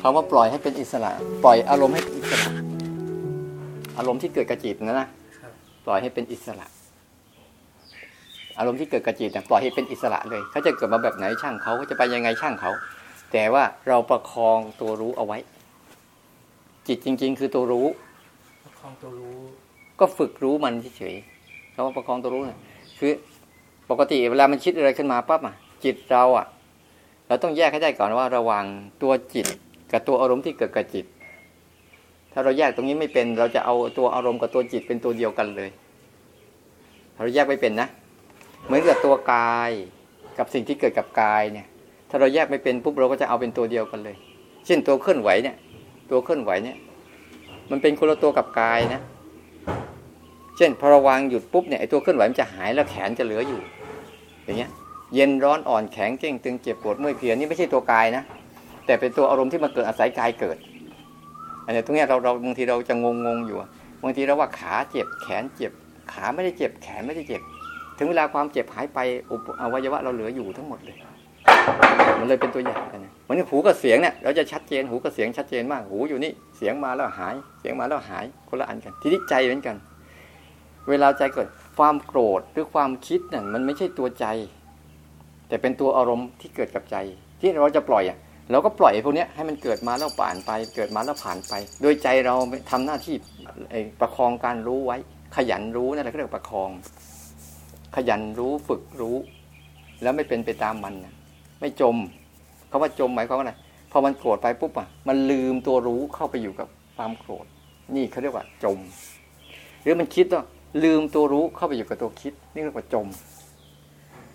คำว่าปล่อยให้เป็นอิสระ ปล่อยอารมณ์ให้เป็นอิสระ อารมณ์ที่เกิดกระจิตนะนะปล่อยให้เป็นอิสระ อารมณ์ที่เกิดกระจิตเนี่ยปล่อยให้เป็นอิสระเลยเขาจะเกิดมาแบบไหนช่างเขาจะไปยังไงช่างเขา แต่ว่าเราประคองตัวรู้เอาไว้ จิตจริง ๆ คือตัวรู้ ประคองตัวรู้ ก็ฝึกรู้มันเฉยๆคำว่าประคองตัวรู้เนี่ยคือปกติเวลามันคิดอะไรขึ้นมาปั๊บอะจิตเราอะ เราต้องแยกให้ได้ก่อนว่าระหว่างตัวจิต กับตัวอารมณ์ที่เกิดกับจิต ถ้าเราแยกตรงนี้ไม่เป็น เราจะเอาตัวอารมณ์กับตัวจิตเป็นตัวเดียวกันเลยเราแยกไม่เป็นนะ เหมือนกับตัวกายกับสิ่งที่เกิดกับกายเนี่ย ถ้าเราแยกไม่เป็นปุ๊บเราก็จะเอาเป็นตัวเดียวกันเลย เช่นตัวเคลื่อนไหวเนี่ย ตัวเคลื่อนไหวเนี่ย มันเป็นคนละตัวกับกายนะ เช่นพอเราวางหยุดปุ๊บเนี่ยไอ้ตัวเคลื่อนไหวมันจะหายแล้วแขนจะเหลืออยู่ อย่างเงี้ย เย็นร้อนอ่อนแข็งเก่งตึงเจ็บปวดเมื่อยเพลียนี่ไม่ใช่ตัวกายนะ แต่เป็นตัวอารมณ์ที่มันเกิดอาศัยกายเกิดอันนี้ตรงนี้เราเราบางทีเราจะงงงๆอยู่บางทีเราว่าขาเจ็บแขนเจ็บ ขาไม่ได้เจ็บ แขนไม่ได้เจ็บ ถึงเวลาความเจ็บหายไปอุปอวัยวะเราเหลืออยู่ทั้งหมดเลย มันเลยเป็นตัวอย่างกันนะวันนี้หูกับเสียงเนี่ยเราจะชัดเจนหูกับเสียงชัดเจนมากหูอยู่นี่เสียงมาแล้วหาย เสียงมาแล้วหายคนละอันกัน ทีนี้ใจเหมือนกัน เวลาใจเกิดความโกรธหรือความคิดนั่นมันไม่ใช่ตัวใจ แต่เป็นตัวอารมณ์ที่เกิดกับใจ ที่เราจะปล่อยอะ เราก็ปล่อยพวกนี้ให้มันเกิดมาแล้วผ่านไป เกิดมาแล้วผ่านไป โดยใจเราทำหน้าที่ประคองการรู้ไว้ ขยันรู้นั่นแหละเรียกประคอง ขยันรู้ฝึกรู้ แล้วไม่เป็นไปตามมันนะไม่จมคาว่าจมหมายความว่าอะไรพอมันโกรธไปปุ๊บอะมันลืมตัวรู้เข้าไปอยู่กับความโกรธ นี่เขาเรียกว่าจม หรือมันคิดว่าลืมตัวรู้เข้าไปอยู่กับตัวคิด นี่เรียกว่าจม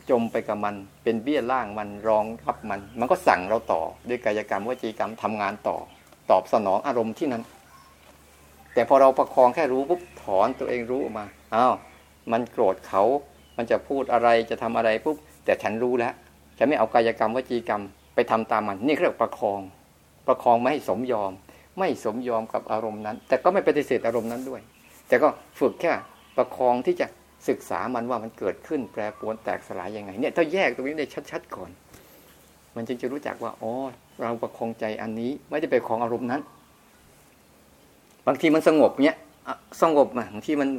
จมไปกับมัน เป็นเบี้ยล่างมันรองรับมัน มันก็สั่งเราต่อ ด้วยกายกรรมวจีกรรมทำงานต่อ ตอบสนองอารมณ์ที่นั้น แต่พอเราประคองแค่รู้ปุ๊บถอนตัวเองรู้ออกมาอ้าวมันโกรธเขา มันจะพูดอะไรจะทำอะไรปุ๊บแต่ฉันรู้แล้วฉันไม่เอากายกรรมวจีกรรมไปทำตามมัน นี่เรียกประคอง ประคองไม่ให้สมยอม ไม่สมยอมกับอารมณ์นั้น แต่ก็ไม่ปฏิเสธอารมณ์นั้นด้วย แต่ก็ฝึกแค่ประคองที่จะ ศึกษามันว่ามันเกิดขึ้นแปรปรวนแตกสลายยังไงเนี่ยถ้าแยกตรงนี้ได้ชัดๆก่อน มันจึงจะรู้จักว่าอ๋อเราประคองใจอันนี้ไม่ได้ไปคองอารมณ์นั้น บางทีมันสงบเนี้ยสงบบางทีมัน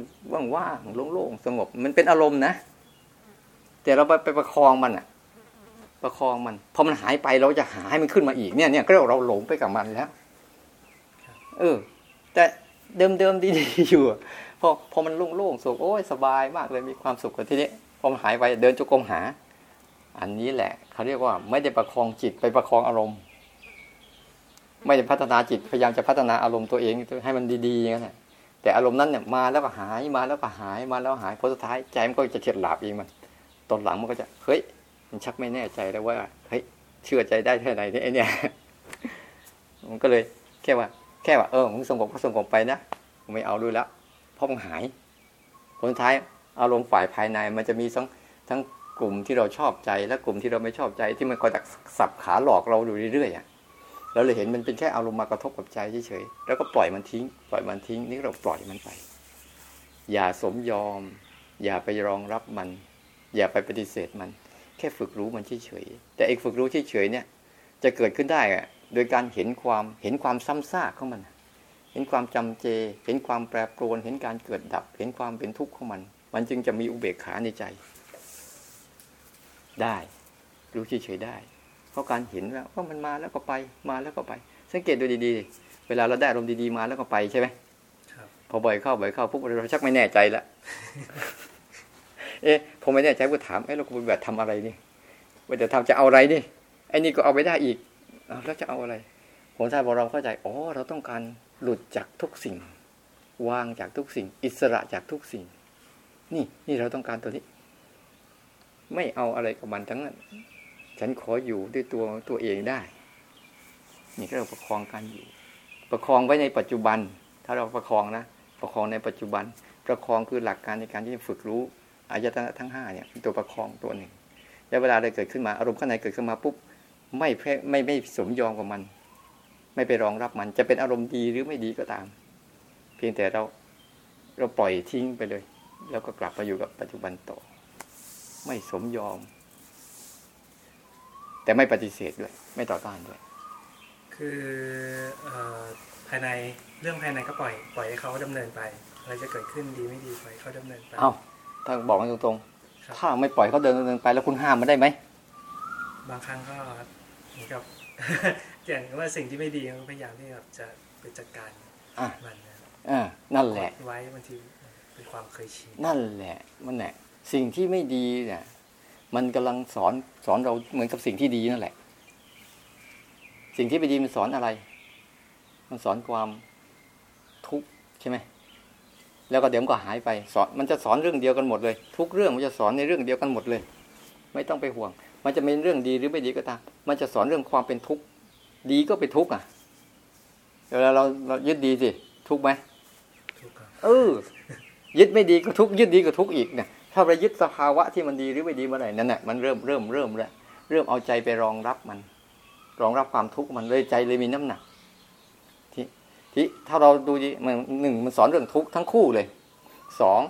ว่างๆโล่งๆสงบ มันเป็นอารมณ์นะแต่เราไปไปประคองมันอะประคองมันพอมันหายไปเราจะหาให้มันขึ้นมาอีกเนี่ยเนี่ยก็เรียกเราหลงไปกับมันแล้วเออแต่เดิมๆดีๆอยู่ พอพอมันโล่งๆสุขโอ้ยสบายมากเลยมีความสุขกับที่นี้พอมันหายไปเดินจุกรมหา อันนี้แหละเขาเรียกว่าไม่ได้ประคองจิตไปประคองอารมณ์ ไม่ได้พัฒนาจิตพยายามจะพัฒนาอารมณ์ตัวเองให้มันดีๆอย่างนั้นแต่อารมณ์นั้นเนี่ยมาแล้วก็หายมาแล้วก็หายมาแล้วหายพอสุดท้ายใจมันก็จะเฉียดหลาบเองมันตอนหลังมันก็จะเฮ้ยมันชักไม่แน่ใจแล้วว่าเฮ้ยเชื่อใจได้แค่ไหนเนี่ยไอเนี่ยมันก็เลยแค่ว่า แค่ว่าเออมึงสงบก็สงบไปนะไม่เอาด้วยแล้ว เพราะมันหาย ผลท้ายอารมณ์ฝ่ายภายในมันจะมีทั้งทั้งกลุ่มที่เราชอบใจและกลุ่มที่เราไม่ชอบใจ ที่มันคอยดักสับขาหลอกเราอยู่เรื่อยๆอะเราเลยเห็นมันเป็นแค่อารมณ์มากระทบกับใจเฉยๆแล้วก็ปล่อยมันทิ้ง ปล่อยมันทิ้ง นี่เราปล่อยมันไป อย่าสมยอม อย่าไปรองรับมัน อย่าไปปฏิเสธมัน แค่ฝึกรู้มันเฉยๆแต่ไอ้ฝึกรู้เฉยๆเนี่ย จะเกิดขึ้นได้อะโดยการเห็นความเห็นความซ้ำซากของมันเห็นความจำเจ เห็นความแปรปรวน เห็นการเกิดดับ เห็นความเป็นทุกข์ของมัน มันจึงจะมีอุเบกขาในใจ ได้ รู้เฉยๆได้ เพราะการเห็นว่าว่ามันมาแล้วก็ไป มาแล้วก็ไป สังเกตดูดีๆ เวลาเราได้อารมณ์ดีๆมาแล้วก็ไปใช่ไหมพอบ่อยเข้าบ่อยเข้าปุ๊บเราชักไม่แน่ใจแล้วเอ๊ะผมไม่แน่ใจก็ถามเอ๊ะเราปฏิบัติทำอะไรนี่ว่าจะทำจะเอาอะไรนี่ไอ้นี่ก็เอาไปได้อีกเอาแล้วจะเอาอะไรผมทราบว่าเราเข้าใจอ๋อเราต้องการ หลุดจากทุกสิ่ง วางจากทุกสิ่ง อิสระจากทุกสิ่ง นี่นี่เราต้องการตัวนี้ ไม่เอาอะไรกับมันทั้งนั้น ฉันขออยู่ด้วยตัวตัวเองได้ นี่ก็เราประคองกันอยู่ ประคองไว้ในปัจจุบัน ถ้าเราประคองนะ ประคองในปัจจุบัน ประคองคือหลักการในการที่จะฝึกรู้อายตนะทั้งห้าเนี่ยตัวประคองตัวหนึ่งแล้วเวลาอะไรเกิดขึ้นมาอารมณ์ข้างในเกิดขึ้นมาปุ๊บไม่แพ้ไม่ไม่สมยอมกับมัน ไม่ไปรองรับมัน จะเป็นอารมณ์ดีหรือไม่ดีก็ตาม เพียงแต่เราเราปล่อยทิ้งไปเลย แล้วก็กลับมาอยู่กับปัจจุบันต่อ ไม่สมยอม แต่ไม่ปฏิเสธด้วย ไม่ต่อต้านด้วยคคือภายในเรื่องภายในก็ปล่อยปล่อยให้เขาดำเนินไปอะไรจะเกิดขึ้นดีไม่ดีปล่อยเขาดำเนินไปเอ้าถ้าบอกกันตรงๆถ้าไม่ปล่อยเขาเดินเดินไปแล้วคุณห้ามมันได้ไหมบางครั้งก็เหมือนกับ อย่างว่าสิ่งที่ไม่ดีก็พยายามที่แบบจะไปจัดการมันนะอ่านั่นแหละไว้บางทีเป็นความเคยชินนั่นแหละมันแหละสิ่งที่ไม่ดีเนี่ยมันกำลังสอนสอนเราเหมือนกับสิ่งที่ดีนั่นแหละ สิ่งที่ไม่ดีมันสอนอะไร มันสอนความทุกข์ใช่ไหมแล้วก็เดี๋ยวมันก็หายไปสอนมันจะสอนเรื่องเดียวกันหมดเลย ทุกเรื่องมันจะสอนในเรื่องเดียวกันหมดเลย ไม่ต้องไปห่วง มันจะเป็นเรื่องดีหรือไม่ดีก็ตาม มันจะสอนเรื่องความเป็นทุกข์ ดีก็เป็นทุกข์อะเวลาเราเรายึดดีสิทุกข์ไหมทุกข์ครับเออ ยึดไม่ดีก็ทุกข์ยึดดีก็ทุกข์อีกเนี่ยถ้าเรายึดสภาวะที่มันดีหรือไม่ดีเมื่อไหร่นั่นแหละมันเริ่มเริ่มเริ่มแล้วเริ่มเอาใจไปรองรับมัน รองรับความทุกข์มันเลยใจเลยมีน้ำหนักที่ที่ถ้าเราดูดีมันหนึ่งมันสอนเรื่องทุกข์ทั้งคู่เลยสอง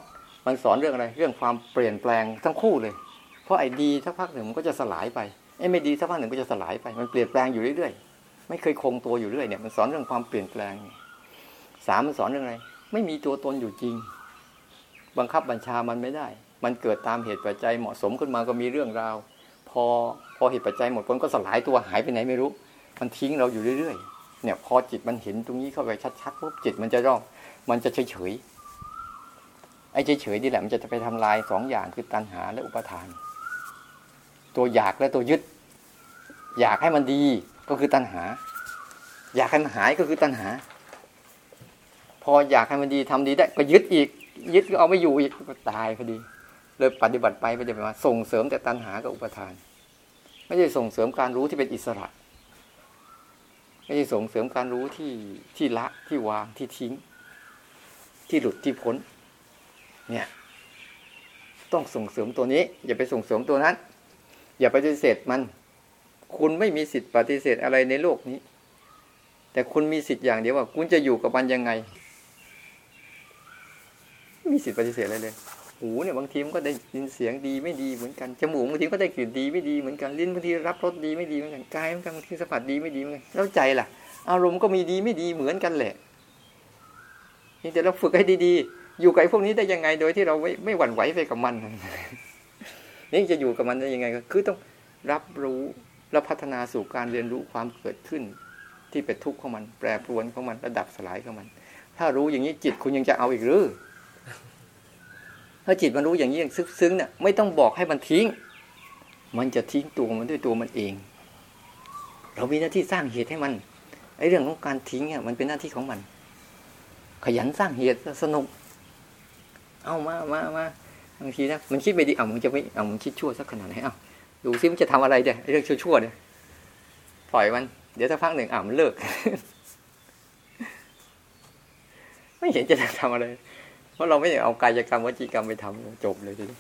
มันสอนเรื่องอะไร เรื่องความเปลี่ยนแปลงทั้งคู่เลย เพราะไอ้ดีสักพักหนึ่งมันก็จะสลายไปไอ้ไม่ดีสักพักหนึ่งก็จะสลายไป มันเปลี่ยนแปลงอยู่เรื่อยๆ ไม่เคยคงตัวอยู่เรื่อยเนี่ย มันสอนเรื่องความเปลี่ยนแปลงสามมันสอนเรื่องอะไร ไม่มีตัวตนอยู่จริง บังคับบัญชามันไม่ได้ มันเกิดตามเหตุปัจจัยเหมาะสมขึ้นมาก็มีเรื่องราว พอพอเหตุปัจจัยหมดคนก็สลายตัวหายไปไหนไม่รู้ มันทิ้งเราอยู่เรื่อยๆ เนี่ย พอจิตมันเห็นตรงนี้เข้าไปชัดๆปุ๊บจิตมันจะร่องมันจะเฉยๆ ไอ้เฉยๆนี่แหละมันจะไปทำลายสองอย่างคือตัณหาและอุปทาน ตัวอยากและตัวยึด อยากให้มันดีก็คือตัณหา อยากให้มันหายก็คือตัณหา พออยากให้มันดีทำดีได้ ก็ยึดอีก ยึดก็เอาไม่อยู่อีกก็ตายพอดีเลยปฏิบัติไปไปฏิบัติมาส่งเสริมแต่ตัณหากับอุปทาน ไม่ใช่ส่งเสริมการรู้ที่เป็นอิสระ ไม่ใช่ส่งเสริมการรู้ที่ที่ละที่วางที่ทิ้ง ที่หลุดที่พ้น เนี่ย ต้องส่งเสริมตัวนี้ อย่าไปส่งเสริมตัวนั้น อย่าปฏิเสธมัน คุณไม่มีสิทธิ์ปฏิเสธอะไรในโลกนี้ แต่คุณมีสิทธิ์อย่างเดียวว่า คุณจะอยู่กับมันยังไง มีสิทธิ์ปฏิเสธอะไรเลย หูเนี่ยบางทีมันก็ได้ยินเสียงดีไม่ดีเหมือนกันจมูกบางทีก็ได้กลิ่นดีไม่ดีเหมือนกันลิ้นบางทีรับรสดีไม่ดีเหมือนกันกายบางทีบางทีสัมผัสดีไม่ดีเหมือนกันแล้วใจล่ะ อารมณ์ก็มีดีไม่ดีเหมือนกันแหละเพียงแต่เราฝึกให้ดีๆ อยู่กับพวกนี้ได้ยังไงโดยที่เราไม่ไม่หวั่นไหวไปกับมัน นี่จะอยู่กับมันได้ยังไงก็คือต้องรับรู้แล้วพัฒนาสู่การเรียนรู้ความเกิดขึ้น ที่เป็นทุกข์ของมัน แปรปรวนของมันระดับสลายของมัน ถ้ารู้อย่างนี้จิตคุณยังจะเอาอีกหรือถ้าจิตมันรู้อย่างนี้อย่างซึ้งๆเนี่ยไม่ต้องบอกให้มันทิ้ง มันจะทิ้งตัวมันด้วยตัวมันเอง เรามีหน้าที่สร้างเหตุให้มันไอ้เรื่องของการทิ้งเนี่ยมันเป็นหน้าที่ของมัน ขยันสร้างเหตุสนุก เอามามามา บางทีนะมันคิดไม่ดีเอามันจะไม่เอามันคิดชั่วสักขนาดไหนเอาดูซิมันจะทำอะไรเดี๋ยเรื่องชั่วๆเนี่ยปล่อยมัน เดี๋ยวสักพักหนึ่งอ่ามันเลิก ไม่เห็นจะทำอะไร เพราะเราไม่ได้เอากายกรรมวจีกรรมไปทำจบเลยทีนี้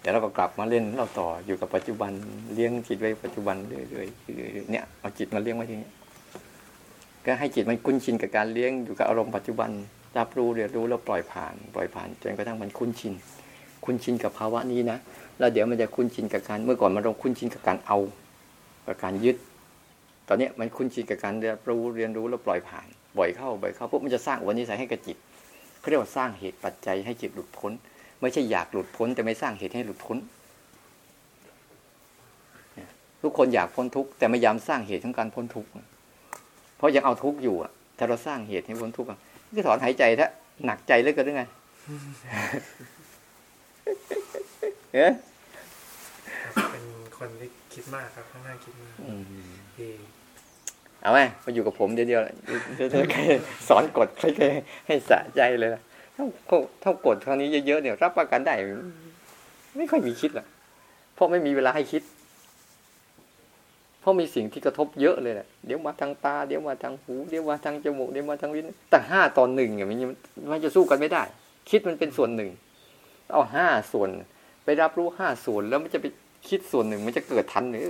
แต่เราก็กลับมาเล่นเราต่ออยู่กับปัจจุบันเลี้ยงจิตไว้ปัจจุบันเรื่อยๆเนี่ยเอาจิตมาเลี้ยงไว้ทีนี้ก็ให้จิตมันคุ้นชินกับการเลี้ยงอยู่กับอารมณ์ปัจจุบัน รับรู้เรียนรู้แล้วปล่อยผ่าน ปล่อยผ่านจนกระทั่งมันคุ้นชิน คุ้นชินกับภาวะนี้นะแล้วเดี๋ยวมันจะคุ้นชินกับการเมื่อก่อนมันต้องคุ้นชินกับการเอากับการยึด ตอนนี้มันคุ้นชินกับการเรียนรู้เรียนรู้แล้วปล่อยผ่าน บ่อยเข้าบ่อยเข้าปุ๊บมันจะสร้างวันนี้ใส่ให้กับจิตเขาเรียกว่าสร้างเหตุปัจจัยให้จิตหลุดพ้น ไม่ใช่อยากหลุดพ้นแต่ไม่สร้างเหตุให้หลุดพ้นทุกคนอยากพ้นทุกข์แต่ไม่ยามสร้างเหตุของการพ้นทุกข์เพราะยังเอาทุกข์อยู่อะถ้าเราสร้างเหตุให้พ้นทุกข์ ก็ถอนหายใจถ้าหนักใจเลยก็ได้ไงเอ๊ะเป็นคนที่คิดมากครับค่อนข้างคิดมากที่เอาไหมมาอยู่กับผมเดียวเดียวสอนกดใครๆให้สะใจเลยนะถ้าถ้ากดครั้งนี้เยอะๆเนี่ยรับประกันได้ไม่ค่อยมีคิดหรอกเพราะไม่มีเวลาให้คิด เพราะมีสิ่งที่กระทบเยอะเลยแหละเดี๋ยวมาทางตาเดี๋ยวมาทางหูเดี๋ยวมาทางจมูกเดี๋ยวมาทางลิ้นแต่ห้าตอนหนึ่งอย่างนี้มันจะสู้กันไม่ได้ คิดมันเป็นส่วนหนึ่ง เอาห้าส่วน ไปรับรู้ห้าส่วนแล้วมันจะไปคิดส่วนหนึ่งมันจะเกิดทันหรือ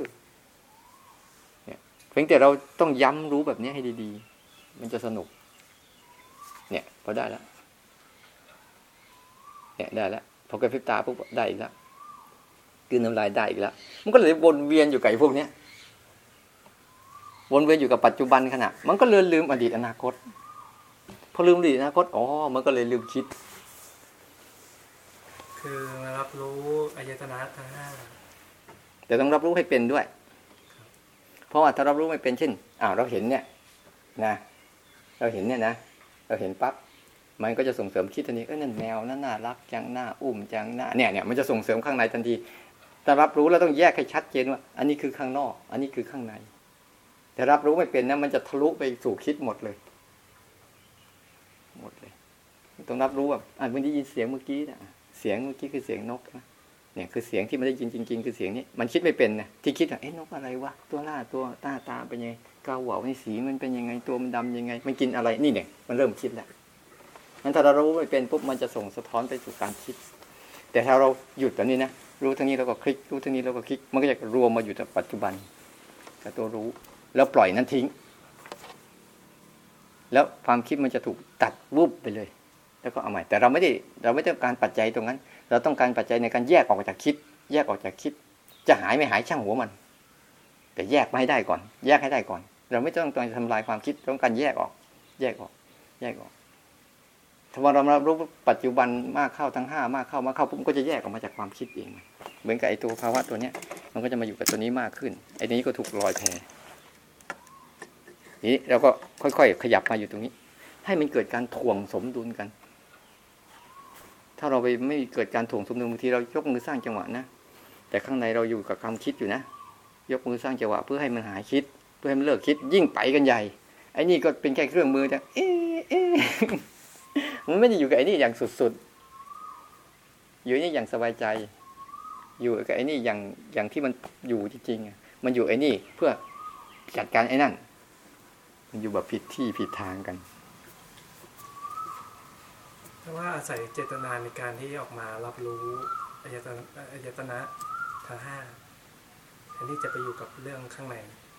เนี่ยเพียงแต่เราต้องย้ำรู้แบบนี้ให้ดี ๆ มันจะสนุก เนี่ยพอได้แล้วเนี่ยได้แล้วพอกระพริบตาปุ๊บได้อีกแล้วกืนน้ำลายได้อีกแล้ว มันก็เลยวนเวียนอยู่กับไอ้พวกเนี้ย วนเวียนอยู่กับปัจจุบันขณะ มันก็เลือนลืมอดีตอนาคต พอลืมอดีตอนาคตอ๋อมันก็เลยลืมคิด คือมารับรู้อายตนะทั้งห้าแต่ต้องรับรู้ให้เป็นด้วย เพราะว่าถ้ารับรู้ไม่เป็นเช่นอ้าวเราเห็นเนี่ย นะ เราเห็นเนี่ยนะเราเห็นปั๊บมันก็จะส่งเสริมคิดทันทีเออนั่นแมวนั่นน่ารักจังหน้าอุ้มจังหน้าเนี่ยเนี่ยมันจะส่งเสริมข้างในทันทีแต่รับรู้แล้วต้องแยกให้ชัดเจนว่า อันนี้คือข้างนอก อันนี้คือข้างใน แต่รับรู้ไม่เป็นนะมันจะทะลุไปสู่คิดหมดเลย หมดเลยต้องรับรู้แบบอะมันได้ยินเสียงเมื่อกี้นะเสียงเมื่อกี้คือเสียงนกนะเนี่ยคือเสียงที่มันได้ยินจริง ๆ คือเสียงนี้มันคิดไม่เป็นนะที่คิดว่าเอ๊ะนกอะไรวะตัวล่าตัวตาตาเป็นยังไงกาเหว่าให้สีมันเป็นยังไงตัวมันดำยังไง มันกินอะไรนี่เนี่ยมันเริ่มคิดแล้วนั้นถ้าเรารู้ไม่เป็นปุ๊บมันจะส่งสะท้อนไปสู่การคิด แต่ถ้าเราหยุดแบบนี้นะรู้ทั้งนี้แล้วก็คลิกรู้ทั้งนี้แล้วก็คลิก มันก็จะรวมมาอยู่แต่ปัจจุบันกับตัวรู้ แล้วปล่อยนั้นทิ้ง แล้วความคิดมันจะถูกตัดวุบไปเลย แล้วก็เอาใหม่ แต่เราไม่ได้เราไม่ต้องการปัจจัยตรงนั้น เราต้องการปัจจัยในการแยกออกจากคิด แยกออกจากคิด จะหายไม่หายช่างหัวมัน แต่แยกไมาให้ได้ก่อน แยกให้ได้ก่อน เราไม่ต้องต้องทำลายความคิดต้องการแยกออก แยกออก แยกออกถ้าเรารับรู้ปัจจุบันมากเข้าทั้งห้ามากเข้ามากเข้าปุ๊บก็จะแยกออกมาจากความคิดเอง เหมือนกับไอตัวภาวะตัวเนี้ย มันก็จะมาอยู่กับตัวนี้มากขึ้นไอ้นี้ก็ถูกลอยแพ นี้เราก็ค่อยๆขยับมาอยู่ตรงนี้ ให้มันเกิดการถ่วงสมดุลกัน ถ้าเราไปไม่เกิดการถ่วงสมดุลบางทีเรายกมือสร้างจังหวะนะแต่ข้างในเราอยู่กับความคิดอยู่นะ ยกมือสร้างจังหวะเพื่อให้มันหายคิด เพื่อให้มันเลิกคิดยิ่งไปกันใหญ่ไอ้นี่ก็เป็นแค่เครื่องมือแต่เอ๊เอมันไม่ได้อยู่กับไอ้นี่อย่างสุดๆ อยู่นี่อย่างสบายใจ อยู่กับไอ้นี่อย่างอย่างที่มันอยู่จริงๆมันอยู่ไอ้นี่เพื่อจัดการไอ้นั่น มันอยู่แบบผิดที่ผิดทางกันเพราะว่าอาศัยเจตนาในการที่ออกมารับรู้อายตนะอายตนะทั้งห้าแทนที่จะไปอยู่กับเรื่องข้างใน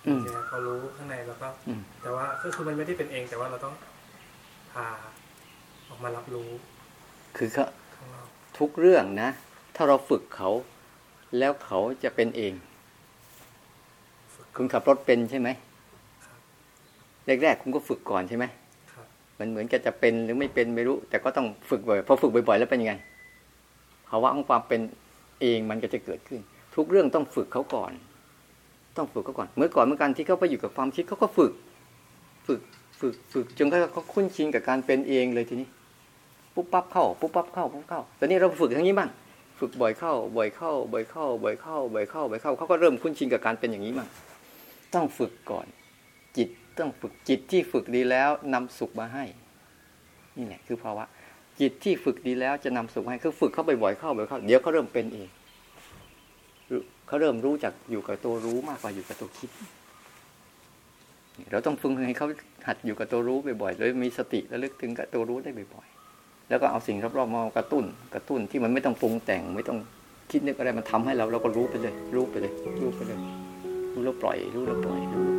อืมใช่ไหมพอรู้ข้างในแล้วก็อืมแต่ว่าก็คือมันไม่ได้เป็นเอง แต่ว่าเราต้องพาออกมารับรู้ คือเขาข้างนอกทุกเรื่องนะ ถ้าเราฝึกเขา แล้วเขาจะเป็นเอง คุณขับรถเป็นใช่ไหม แรกๆคุณก็ฝึกก่อนใช่ไหมครับมันเหมือนกับจะเป็นหรือไม่เป็นไม่รู้ แต่ก็ต้องฝึกบ่อยพอฝึกบ่อยๆแล้วเป็นยังไงภาวะของความเป็นเองมันก็จะเกิดขึ้น ทุกเรื่องต้องฝึกเขาก่อน ต้องฝึกเขาก่อน เมื่อก่อนเมื่อการที่เขาไปอยู่กับความคิดเขาก็ฝึก ฝึกฝึกฝึกจนเขาเขาคุ้นชินกับการเป็นเองเลยทีนี้ปุ๊บปั๊บเข้าปุ๊บปั๊บเข้าปุ๊บเข้าตอนนี้เราฝึกทั้งนี้บ้างฝึกบ่อยเข้า บ่อยเข้า บ่อยเข้า บ่อยเข้า บ่อยเข้าบ่อยเข้าเขาก็เริ่มคุ้นชินกับการเป็นอย่างนี้บ้างต้องฝึกก่อนจิ ต้องฝึกจิตที่ฝึกดีแล้วนำสุขมาให้ นี่แหละคือภาวะจิตที่ฝึกดีแล้วจะนำสุขมาให้คือฝึกเข้าไปบ่อยเข้าบ่อยเข้าเดี๋ยวเขาเริ่มเป็นเองเขาเริ่มรู้จักอยู่กับตัวรู้มากกว่าอยู่กับตัวคิด เราต้องฝึกให้เขาหัดอยู่กับตัวรู้บ่อยๆโดยมีสติระลึกถึงกับตัวรู้ได้บ่อยๆแล้วก็เอาสิ่งรอบๆมากระตุ้น กระตุ้นที่มันไม่ต้องปรุงแต่งไม่ต้องคิดนึกอะไรมันทำให้เราเราก็รู้ไปเลย รู้ไปเลย รู้ไปเลย รู้แล้วปล่อย รู้แล้วปล่อยรู้แล้วปล่อย